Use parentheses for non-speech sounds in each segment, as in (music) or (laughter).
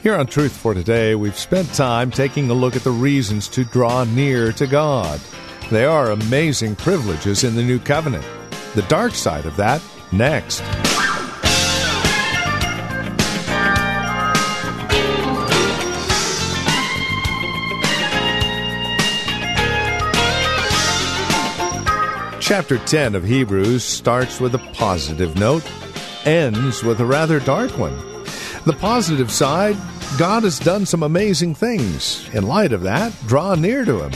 Here on Truth for Today, we've spent time taking a look at the reasons to draw near to God. They are amazing privileges in the new covenant. The dark side of that, next. Chapter 10 of Hebrews starts with a positive note, ends with a rather dark one. The positive side, God has done some amazing things. In light of that, draw near to Him.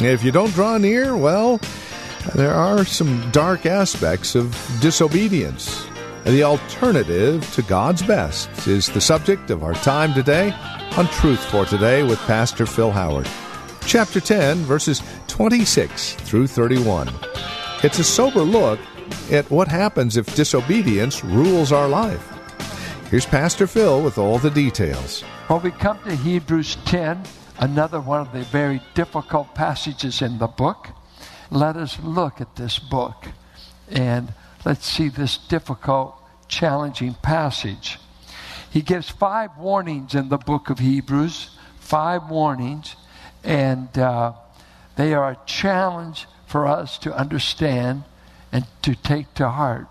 If you don't draw near, well, there are some dark aspects of disobedience. The alternative to God's best is the subject of our time today on Truth for Today with Pastor Phil Howard. Chapter 10, verses 26 through 31. It's a sober look at what happens if disobedience rules our life. Here's Pastor Phil with all the details. Well, we come to Hebrews 10, another one of the very difficult passages in the book. Let us look at this book and let's see this difficult, challenging passage. He gives five warnings in the book of Hebrews, five warnings, and uh, they are a challenge for us to understand and to take to heart.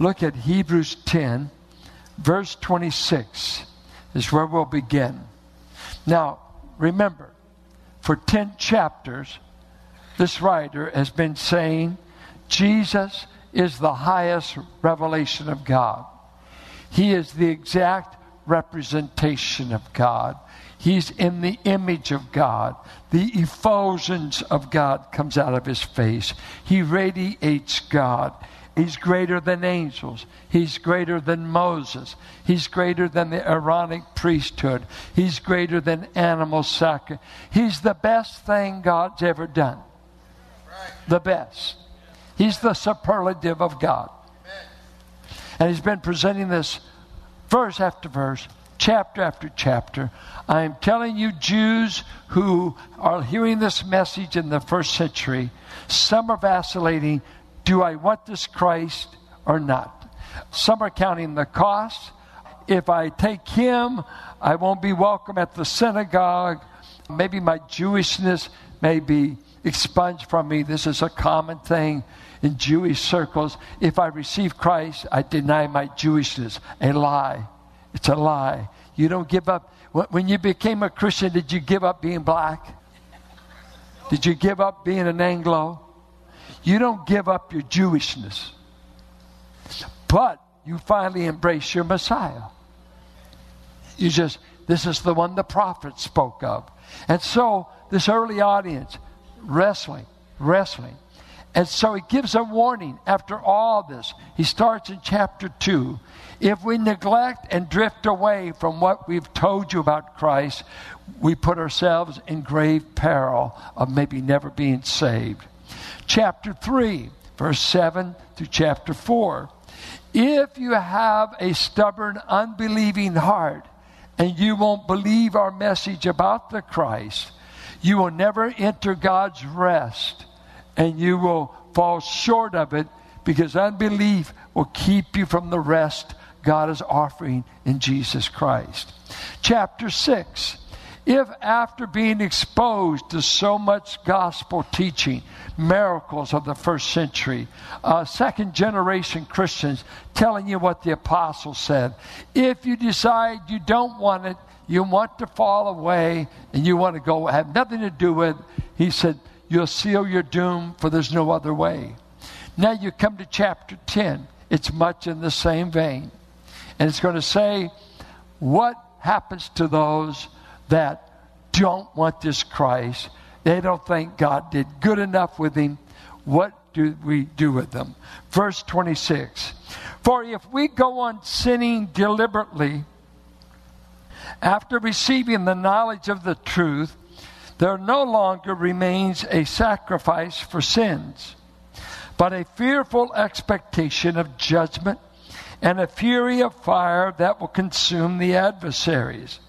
Look at Hebrews 10, verse 26 is where we'll begin. Now, remember, for 10 chapters, this writer has been saying Jesus is the highest revelation of God. He is the exact representation of God. He's in the image of God. The effulgence of God comes out of his face. He radiates God. He's greater than angels. He's greater than Moses. He's greater than the Aaronic priesthood. He's greater than animal sacrifice. He's the best thing God's ever done. The best. He's the superlative of God. And he's been presenting this verse after verse, chapter after chapter. I am telling you, Jews who are hearing this message in the first century, some are vacillating do I want this Christ or not? Some are counting the cost. If I take him, I won't be welcome at the synagogue. Maybe my Jewishness may be expunged from me. This is a common thing in Jewish circles. If I receive Christ, I deny my Jewishness. A lie. It's a lie. You don't give up. When you became a Christian, did you give up being black? Did you give up being an Anglo? You don't give up your Jewishness, but you finally embrace your Messiah. You just, this is the one the prophet spoke of. And so, this early audience, wrestling, wrestling. And so he gives a warning after all this. He starts in chapter 2. If we neglect and drift away from what we've told you about Christ, we put ourselves in grave peril of maybe never being saved chapter 3, verse 7 through chapter 4. If you have a stubborn, unbelieving heart and you won't believe our message about the Christ, you will never enter God's rest and you will fall short of it because unbelief will keep you from the rest God is offering in Jesus Christ. Chapter 6 if after being exposed to so much gospel teaching, miracles of the first century, uh, second generation Christians telling you what the apostles said, if you decide you don't want it, you want to fall away, and you want to go have nothing to do with, he said, you'll seal your doom, for there's no other way. Now you come to chapter 10. It's much in the same vein. And it's going to say, what happens to those that don't want this Christ. They don't think God did good enough with him. What do we do with them? Verse 26 For if we go on sinning deliberately, After receiving the knowledge of the truth, there no longer remains a sacrifice for sins, but a fearful expectation of judgment and a fury of fire that will consume the adversaries.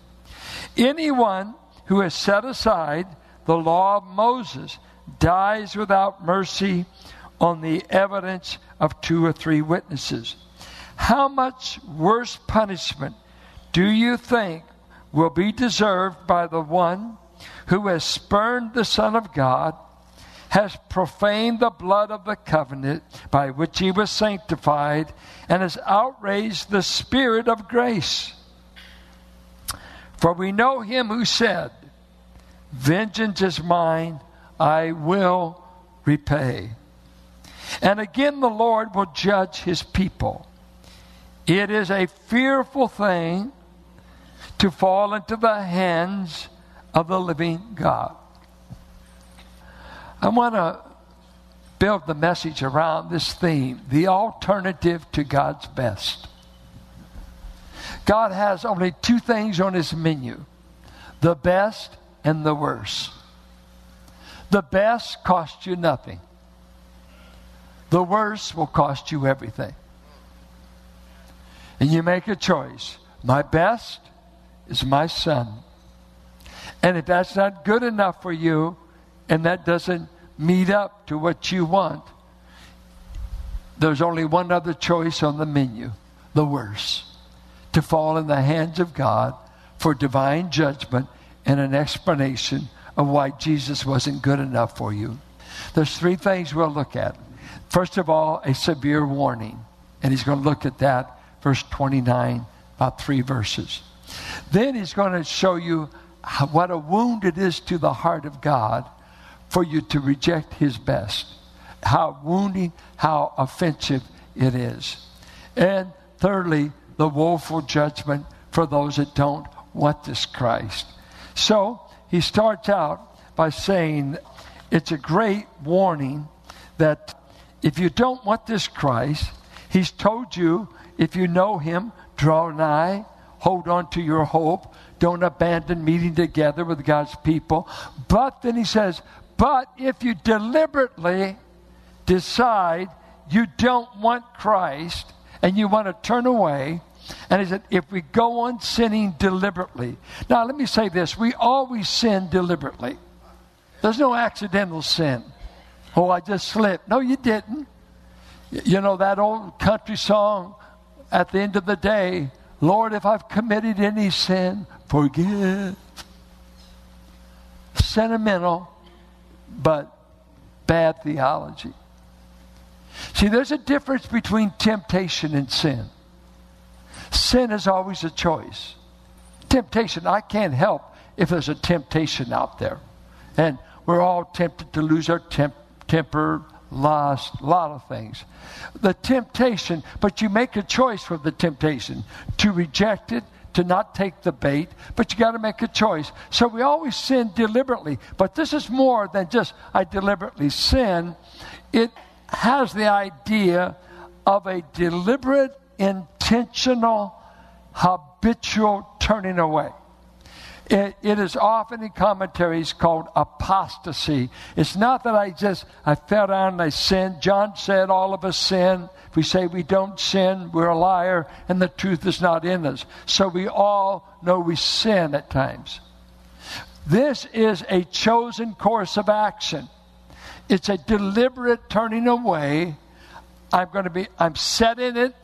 Anyone who has set aside the law of Moses dies without mercy on the evidence of two or three witnesses. How much worse punishment do you think will be deserved by the one who has spurned the Son of God, has profaned the blood of the covenant by which he was sanctified, and has outraged the Spirit of grace? For we know him who said, Vengeance is mine, I will repay. And again, the Lord will judge his people. It is a fearful thing to fall into the hands of the living God. I want to build the message around this theme the alternative to God's best. God has only two things on his menu the best and the worst. The best costs you nothing, the worst will cost you everything. And you make a choice. My best is my son. And if that's not good enough for you and that doesn't meet up to what you want, there's only one other choice on the menu the worst to fall in the hands of God for divine judgment and an explanation of why Jesus wasn't good enough for you. There's three things we'll look at. First of all, a severe warning. And he's going to look at that, verse 29, about three verses. Then he's going to show you what a wound it is to the heart of God for you to reject his best. How wounding, how offensive it is. And thirdly, the woeful judgment for those that don't want this Christ. So he starts out by saying it's a great warning that if you don't want this Christ, he's told you if you know him, draw nigh, hold on to your hope, don't abandon meeting together with God's people. But then he says, but if you deliberately decide you don't want Christ and you want to turn away, and he said, if we go on sinning deliberately. Now, let me say this we always sin deliberately. There's no accidental sin. Oh, I just slipped. No, you didn't. You know that old country song at the end of the day Lord, if I've committed any sin, forgive. Sentimental, but bad theology. See, there's a difference between temptation and sin. Sin is always a choice. Temptation, I can't help if there's a temptation out there. And we're all tempted to lose our temp- temper, lust, a lot of things. The temptation, but you make a choice for the temptation to reject it, to not take the bait, but you got to make a choice. So we always sin deliberately, but this is more than just I deliberately sin. It has the idea of a deliberate intentional, habitual turning away. It, it is often in commentaries called apostasy. It's not that I just, I fell down and I sinned. John said all of us sin. If we say we don't sin, we're a liar and the truth is not in us. So we all know we sin at times. This is a chosen course of action. It's a deliberate turning away. I'm going to be, I'm setting it.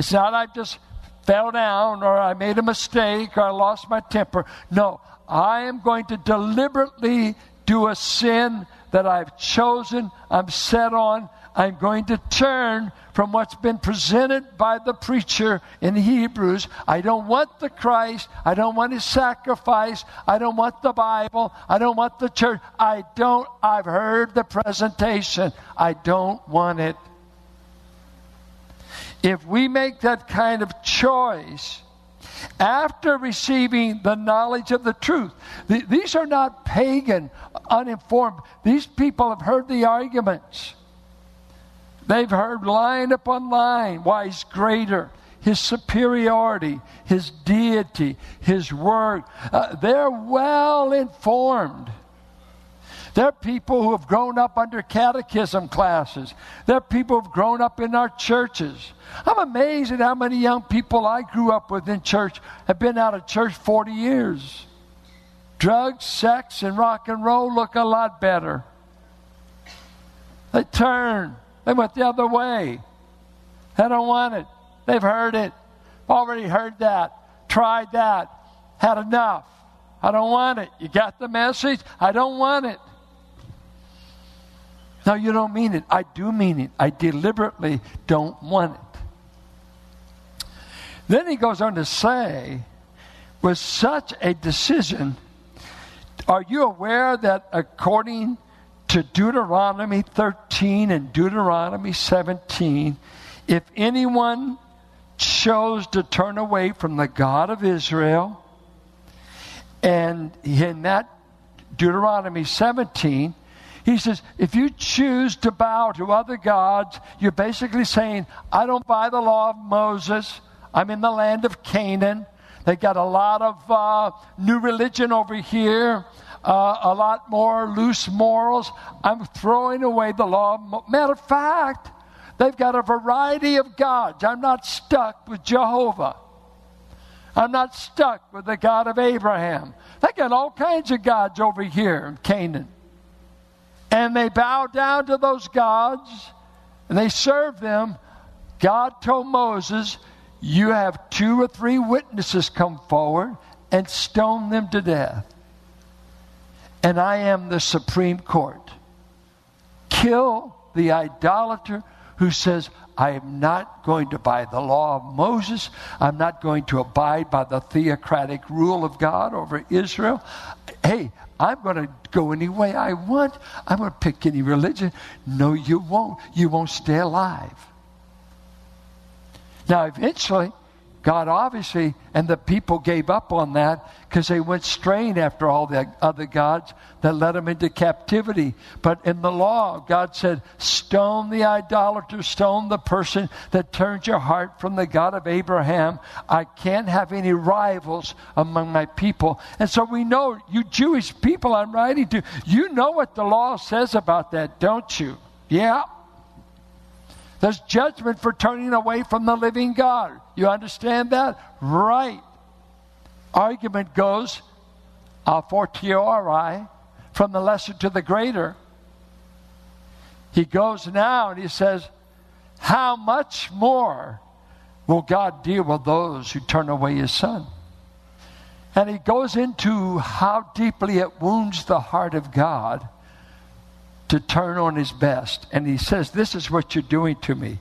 It's not I just fell down or I made a mistake or I lost my temper. No, I am going to deliberately do a sin that I've chosen, I'm set on. I'm going to turn from what's been presented by the preacher in Hebrews. I don't want the Christ. I don't want his sacrifice. I don't want the Bible. I don't want the church. I don't, I've heard the presentation. I don't want it. If we make that kind of choice, after receiving the knowledge of the truth. these are not pagan, uninformed. These people have heard the arguments. They've heard line upon line why he's greater. his superiority, his deity, his word. Uh, they're well informed. They're people who have grown up under catechism classes. They're people who've grown up in our churches. I'm amazed at how many young people I grew up with in church have been out of church 40 years. Drugs, sex, and rock and roll look a lot better. They turn. They went the other way. They don't want it. They've heard it. Already heard that. Tried that. Had enough. I don't want it. You got the message? I don't want it. You don't mean it. I do mean it. I deliberately don't want it. Then he goes on to say, with such a decision, are you aware that according to Deuteronomy 13 and Deuteronomy 17, if anyone chose to turn away from the God of Israel, and in that Deuteronomy 17, he says, if you choose to bow to other gods, you're basically saying, I don't buy the law of Moses. I'm in the land of Canaan. They got a lot of uh, new religion over here uh, a lot more loose morals. I'm throwing away the law. Matter of fact, they've got a variety of gods. I'm not stuck with Jehovah. I'm not stuck with the God of Abraham. They got all kinds of gods over here in Canaan. And they bow down to those gods and they serve them. God told Moses, You have two or three witnesses come forward and stone them to death and I am the Supreme Court. Kill the idolater who says, I am not going to buy the law of Moses. I'm not going to abide by the theocratic rule of God over Israel. Hey, I'm going to go any way I want. I'm going to pick any religion. No, you won't. You won't stay alive. Now, eventually, God obviously, and the people gave up on that because they went straying after all the other gods that led them into captivity. But in the law, God said, Stone the idolater, stone the person that turns your heart from the God of Abraham. I can't have any rivals among my people. And so we know, you Jewish people I'm writing to, you know what the law says about that, don't you? Yeah. There's judgment for turning away from the living God. You understand that? Right. Argument goes a fortiori from the lesser to the greater. He goes now and he says, How much more will God deal with those who turn away his son? And he goes into how deeply it wounds the heart of God to turn on his best. And he says, This is what you're doing to me.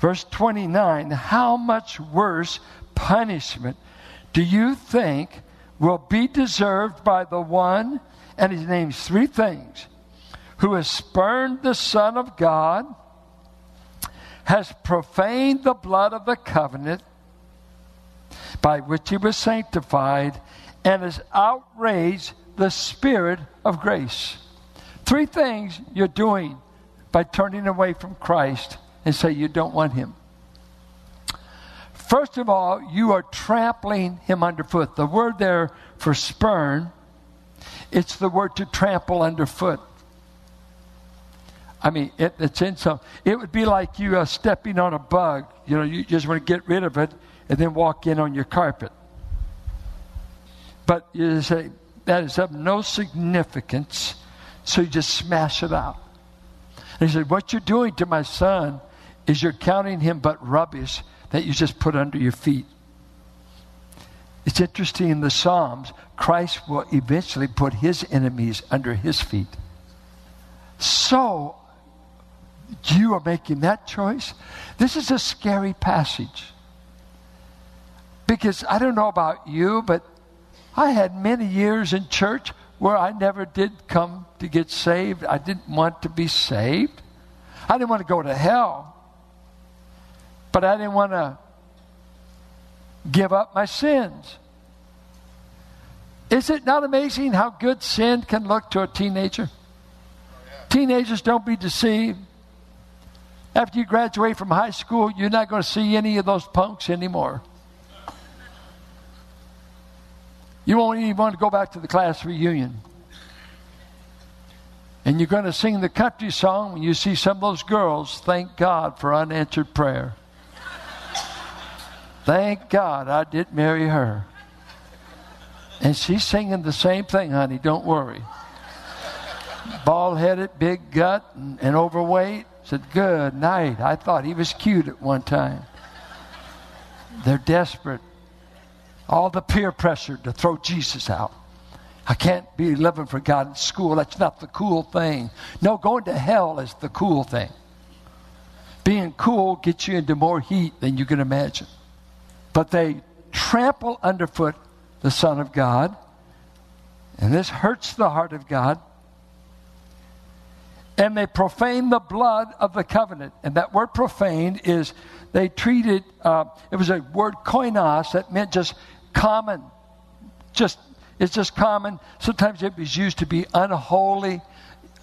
Verse 29 How much worse punishment do you think will be deserved by the one, and he names three things, who has spurned the Son of God, has profaned the blood of the covenant by which he was sanctified, and has outraged the Spirit of grace? Three things you're doing by turning away from Christ and say you don't want him. First of all, you are trampling him underfoot. The word there for spurn, it's the word to trample underfoot. I mean, it, it's in some. It would be like you uh, stepping on a bug. You know, you just want to get rid of it and then walk in on your carpet. But you say that is of no significance so you just smash it out. And he said, What you're doing to my son is you're counting him but rubbish that you just put under your feet. It's interesting in the Psalms, Christ will eventually put his enemies under his feet. So, you are making that choice? This is a scary passage. Because I don't know about you, but I had many years in church where I never did come to get saved. I didn't want to be saved. I didn't want to go to hell. But I didn't want to give up my sins. Is it not amazing how good sin can look to a teenager? Teenagers, don't be deceived. After you graduate from high school, you're not going to see any of those punks anymore. You won't even want to go back to the class reunion. And you're going to sing the country song when you see some of those girls thank God for unanswered prayer. (laughs) thank God I didn't marry her. And she's singing the same thing, honey, don't worry. Bald headed, big gut, and, and overweight. Said, Good night. I thought he was cute at one time. They're desperate. All the peer pressure to throw Jesus out. I can't be living for God in school. That's not the cool thing. No, going to hell is the cool thing. Being cool gets you into more heat than you can imagine. But they trample underfoot the Son of God, and this hurts the heart of God. And they profane the blood of the covenant. And that word profane is they treated, uh, it was a word koinos that meant just common, just it's just common. Sometimes it was used to be unholy,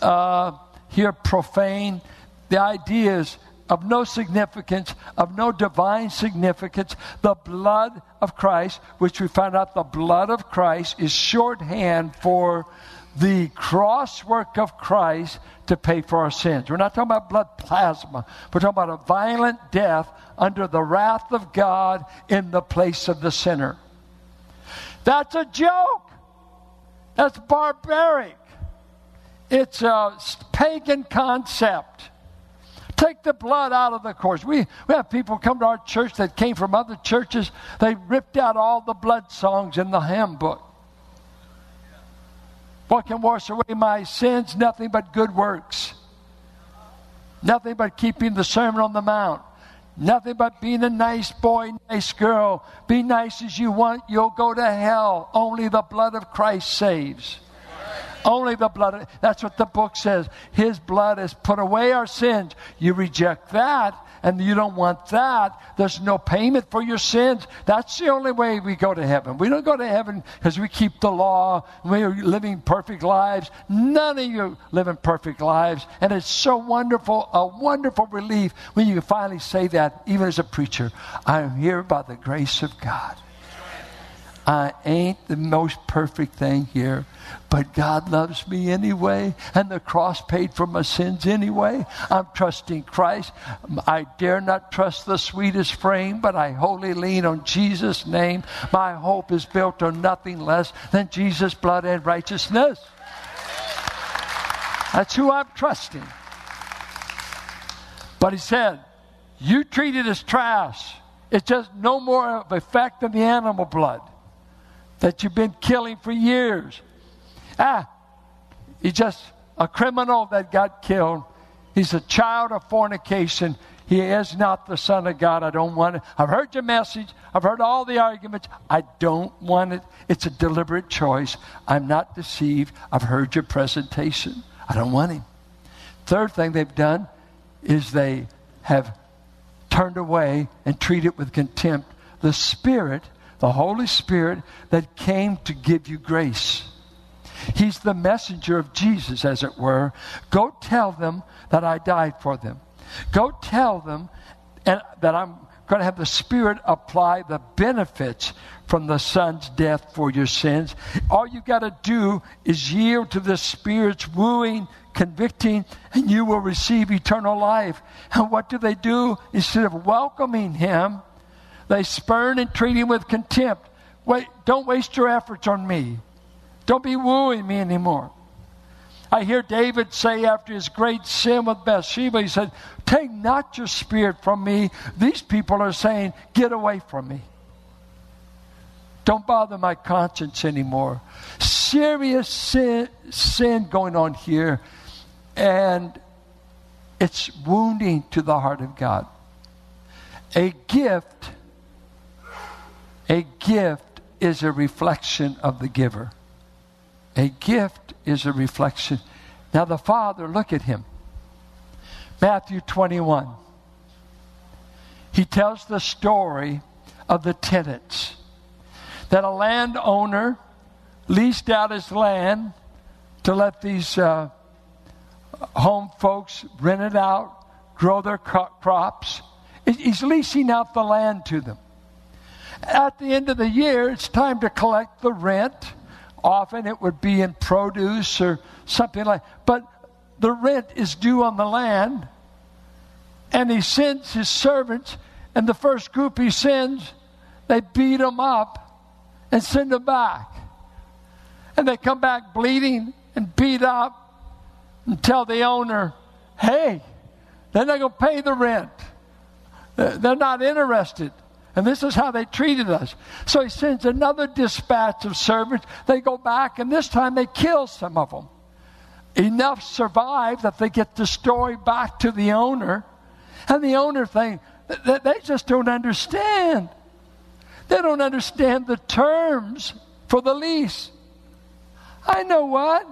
uh, here profane. The idea is of no significance, of no divine significance. The blood of Christ, which we found out the blood of Christ is shorthand for the cross work of Christ to pay for our sins. We're not talking about blood plasma. We're talking about a violent death under the wrath of God in the place of the sinner. That's a joke. That's barbaric. It's a pagan concept. Take the blood out of the course. We, we have people come to our church that came from other churches. They ripped out all the blood songs in the hymn book. What can wash away my sins? Nothing but good works. Nothing but keeping the Sermon on the Mount. Nothing but being a nice boy, nice girl. Be nice as you want, you'll go to hell. Only the blood of Christ saves. Only the blood. That's what the book says. His blood has put away our sins. You reject that, and you don't want that. There's no payment for your sins. That's the only way we go to heaven. We don't go to heaven because we keep the law. We're living perfect lives. None of you living perfect lives. And it's so wonderful, a wonderful relief when you finally say that, even as a preacher. I am here by the grace of God. I ain't the most perfect thing here, but God loves me anyway, and the cross paid for my sins anyway. I'm trusting Christ. I dare not trust the sweetest frame, but I wholly lean on Jesus' name. My hope is built on nothing less than Jesus' blood and righteousness. That's who I'm trusting. But he said, You treat it as trash. It's just no more of effect than the animal blood that you've been killing for years. Ah, he's just a criminal that got killed. He's a child of fornication. He is not the Son of God. I don't want it. I've heard your message. I've heard all the arguments. I don't want it. It's a deliberate choice. I'm not deceived. I've heard your presentation. I don't want him. Third thing they've done is they have turned away and treated with contempt the Spirit the Holy Spirit that came to give you grace. He's the messenger of Jesus, as it were. Go tell them that I died for them. Go tell them and that I'm going to have the Spirit apply the benefits from the Son's death for your sins. All you got to do is yield to the Spirit's wooing, convicting, and you will receive eternal life. And what do they do? Instead of welcoming Him, they spurn and treat him with contempt. Wait, don't waste your efforts on me. Don't be wooing me anymore. I hear David say after his great sin with Bathsheba, he said, Take not your spirit from me. These people are saying, Get away from me. Don't bother my conscience anymore. Serious sin, sin going on here, and it's wounding to the heart of God. A gift a gift is a reflection of the giver. A gift is a reflection. Now, the Father, look at him. Matthew 21. He tells the story of the tenants that a landowner leased out his land to let these uh, home folks rent it out, grow their crops. He's leasing out the land to them. At the end of the year, it's time to collect the rent. Often it would be in produce or something like but the rent is due on the land. And he sends his servants, and the first group he sends, they beat them up and send them back. And they come back bleeding and beat up and tell the owner, hey, they're not going to pay the rent. They're not interested. And this is how they treated us. So he sends another dispatch of servants. They go back, and this time they kill some of them. Enough survive that they get the story back to the owner. And the owner thing, that they just don't understand. They don't understand the terms for the lease. I know what?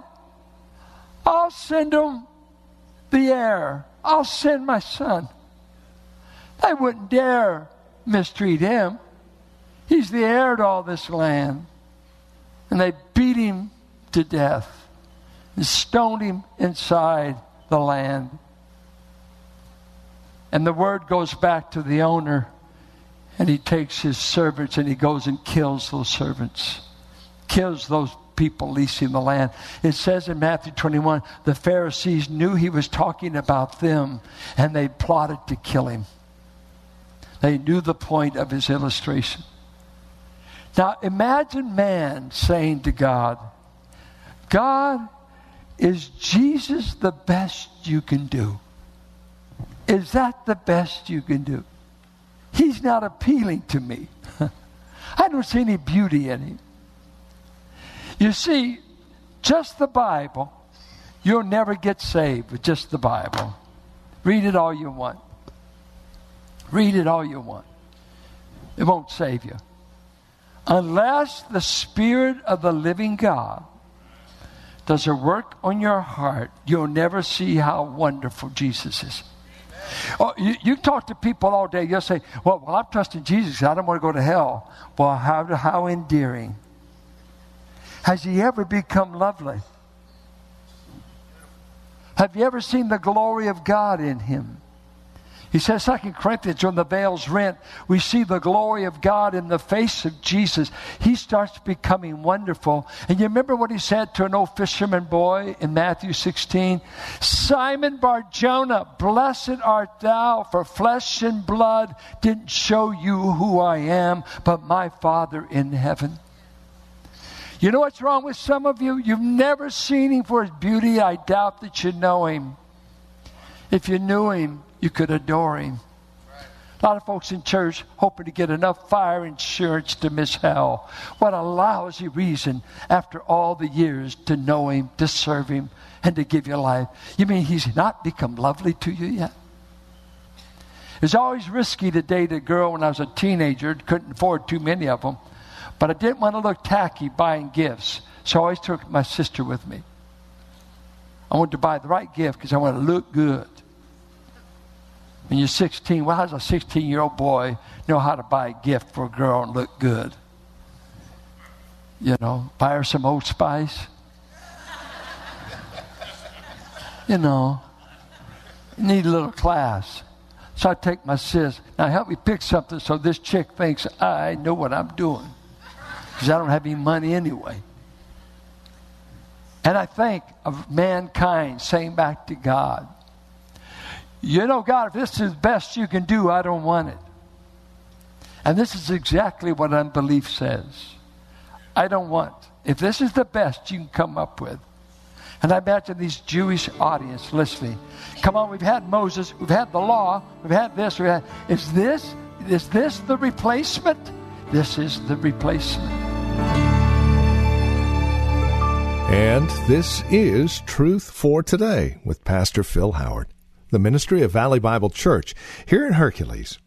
I'll send them the heir. I'll send my son. They wouldn't dare mistreat him. He's the heir to all this land. And they beat him to death and stoned him inside the land. And the word goes back to the owner, and he takes his servants and he goes and kills those servants, kills those people leasing the land. It says in Matthew 21 the Pharisees knew he was talking about them, and they plotted to kill him. They knew the point of his illustration. Now imagine man saying to God, God, is Jesus the best you can do? Is that the best you can do? He's not appealing to me. (laughs) I don't see any beauty in him. You see, just the Bible, you'll never get saved with just the Bible. Read it all you want. Read it all you want. It won't save you. Unless the Spirit of the living God does a work on your heart, you'll never see how wonderful Jesus is. Oh, you, you talk to people all day, you'll say, Well, well I'm trusting Jesus. I don't want to go to hell. Well, how, how endearing. Has he ever become lovely? Have you ever seen the glory of God in him? He says, Second Corinthians, when the veil's rent, we see the glory of God in the face of Jesus. He starts becoming wonderful. And you remember what he said to an old fisherman boy in Matthew 16? Simon Barjona, blessed art thou, for flesh and blood didn't show you who I am, but my Father in heaven. You know what's wrong with some of you? You've never seen him for his beauty. I doubt that you know him. If you knew him, you could adore him. A lot of folks in church hoping to get enough fire insurance to miss hell. What a lousy reason after all the years to know him, to serve him, and to give your life. You mean he's not become lovely to you yet? It's always risky to date a girl when I was a teenager, couldn't afford too many of them. But I didn't want to look tacky buying gifts, so I always took my sister with me. I wanted to buy the right gift because I wanted to look good. When you're 16, well, how does a 16 year old boy know how to buy a gift for a girl and look good? You know, buy her some Old Spice. you know, need a little class. So I take my sis, now help me pick something so this chick thinks I know what I'm doing. Because I don't have any money anyway. And I think of mankind saying back to God, you know, God, if this is the best you can do, I don't want it. And this is exactly what unbelief says. I don't want. If this is the best you can come up with. And I imagine these Jewish audience listening. Come on, we've had Moses, we've had the law, we've had this, we've had, is this is this the replacement? This is the replacement. And this is Truth for Today with Pastor Phil Howard the ministry of Valley Bible Church here in Hercules.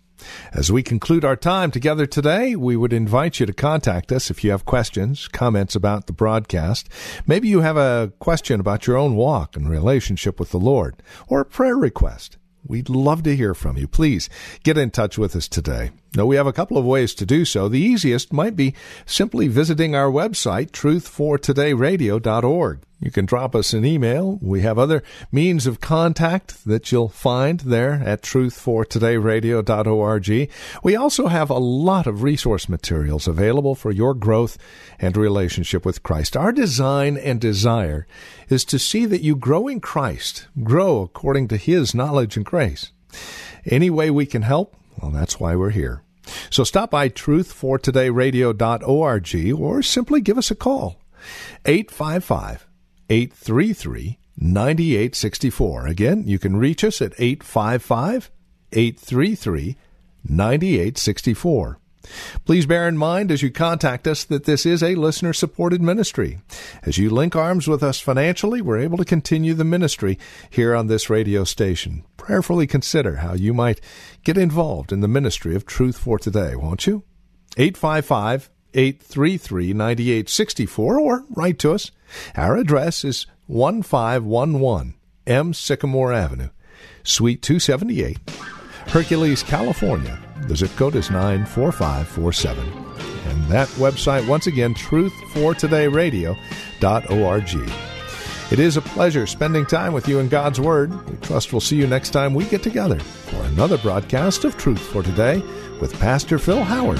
As we conclude our time together today, we would invite you to contact us if you have questions, comments about the broadcast. Maybe you have a question about your own walk and relationship with the Lord, or a prayer request. We'd love to hear from you. Please get in touch with us today. Now, we have a couple of ways to do so. The easiest might be simply visiting our website, truthfortodayradio.org. you can drop us an email. We have other means of contact that you'll find there at truthfortodayradio.org. We also have a lot of resource materials available for your growth and relationship with Christ. Our design and desire is to see that you grow in Christ, grow according to His knowledge and grace. Any way we can help, well, that's why we're here. So stop by truthfortodayradio.org or simply give us a call. 855 833 9864. Again, you can reach us at 855 833 9864. Please bear in mind as you contact us that this is a listener supported ministry. As you link arms with us financially, we're able to continue the ministry here on this radio station. Prayerfully consider how you might get involved in the ministry of Truth for Today, won't you? 855 833 9864 or write to us. Our address is 1511 M. Sycamore Avenue, Suite 278, Hercules, California. The zip code is 94547. And that website, once again, truthfortodayradio.org. It is a pleasure spending time with you in God's Word. We trust we'll see you next time we get together for another broadcast of Truth for Today with Pastor Phil Howard.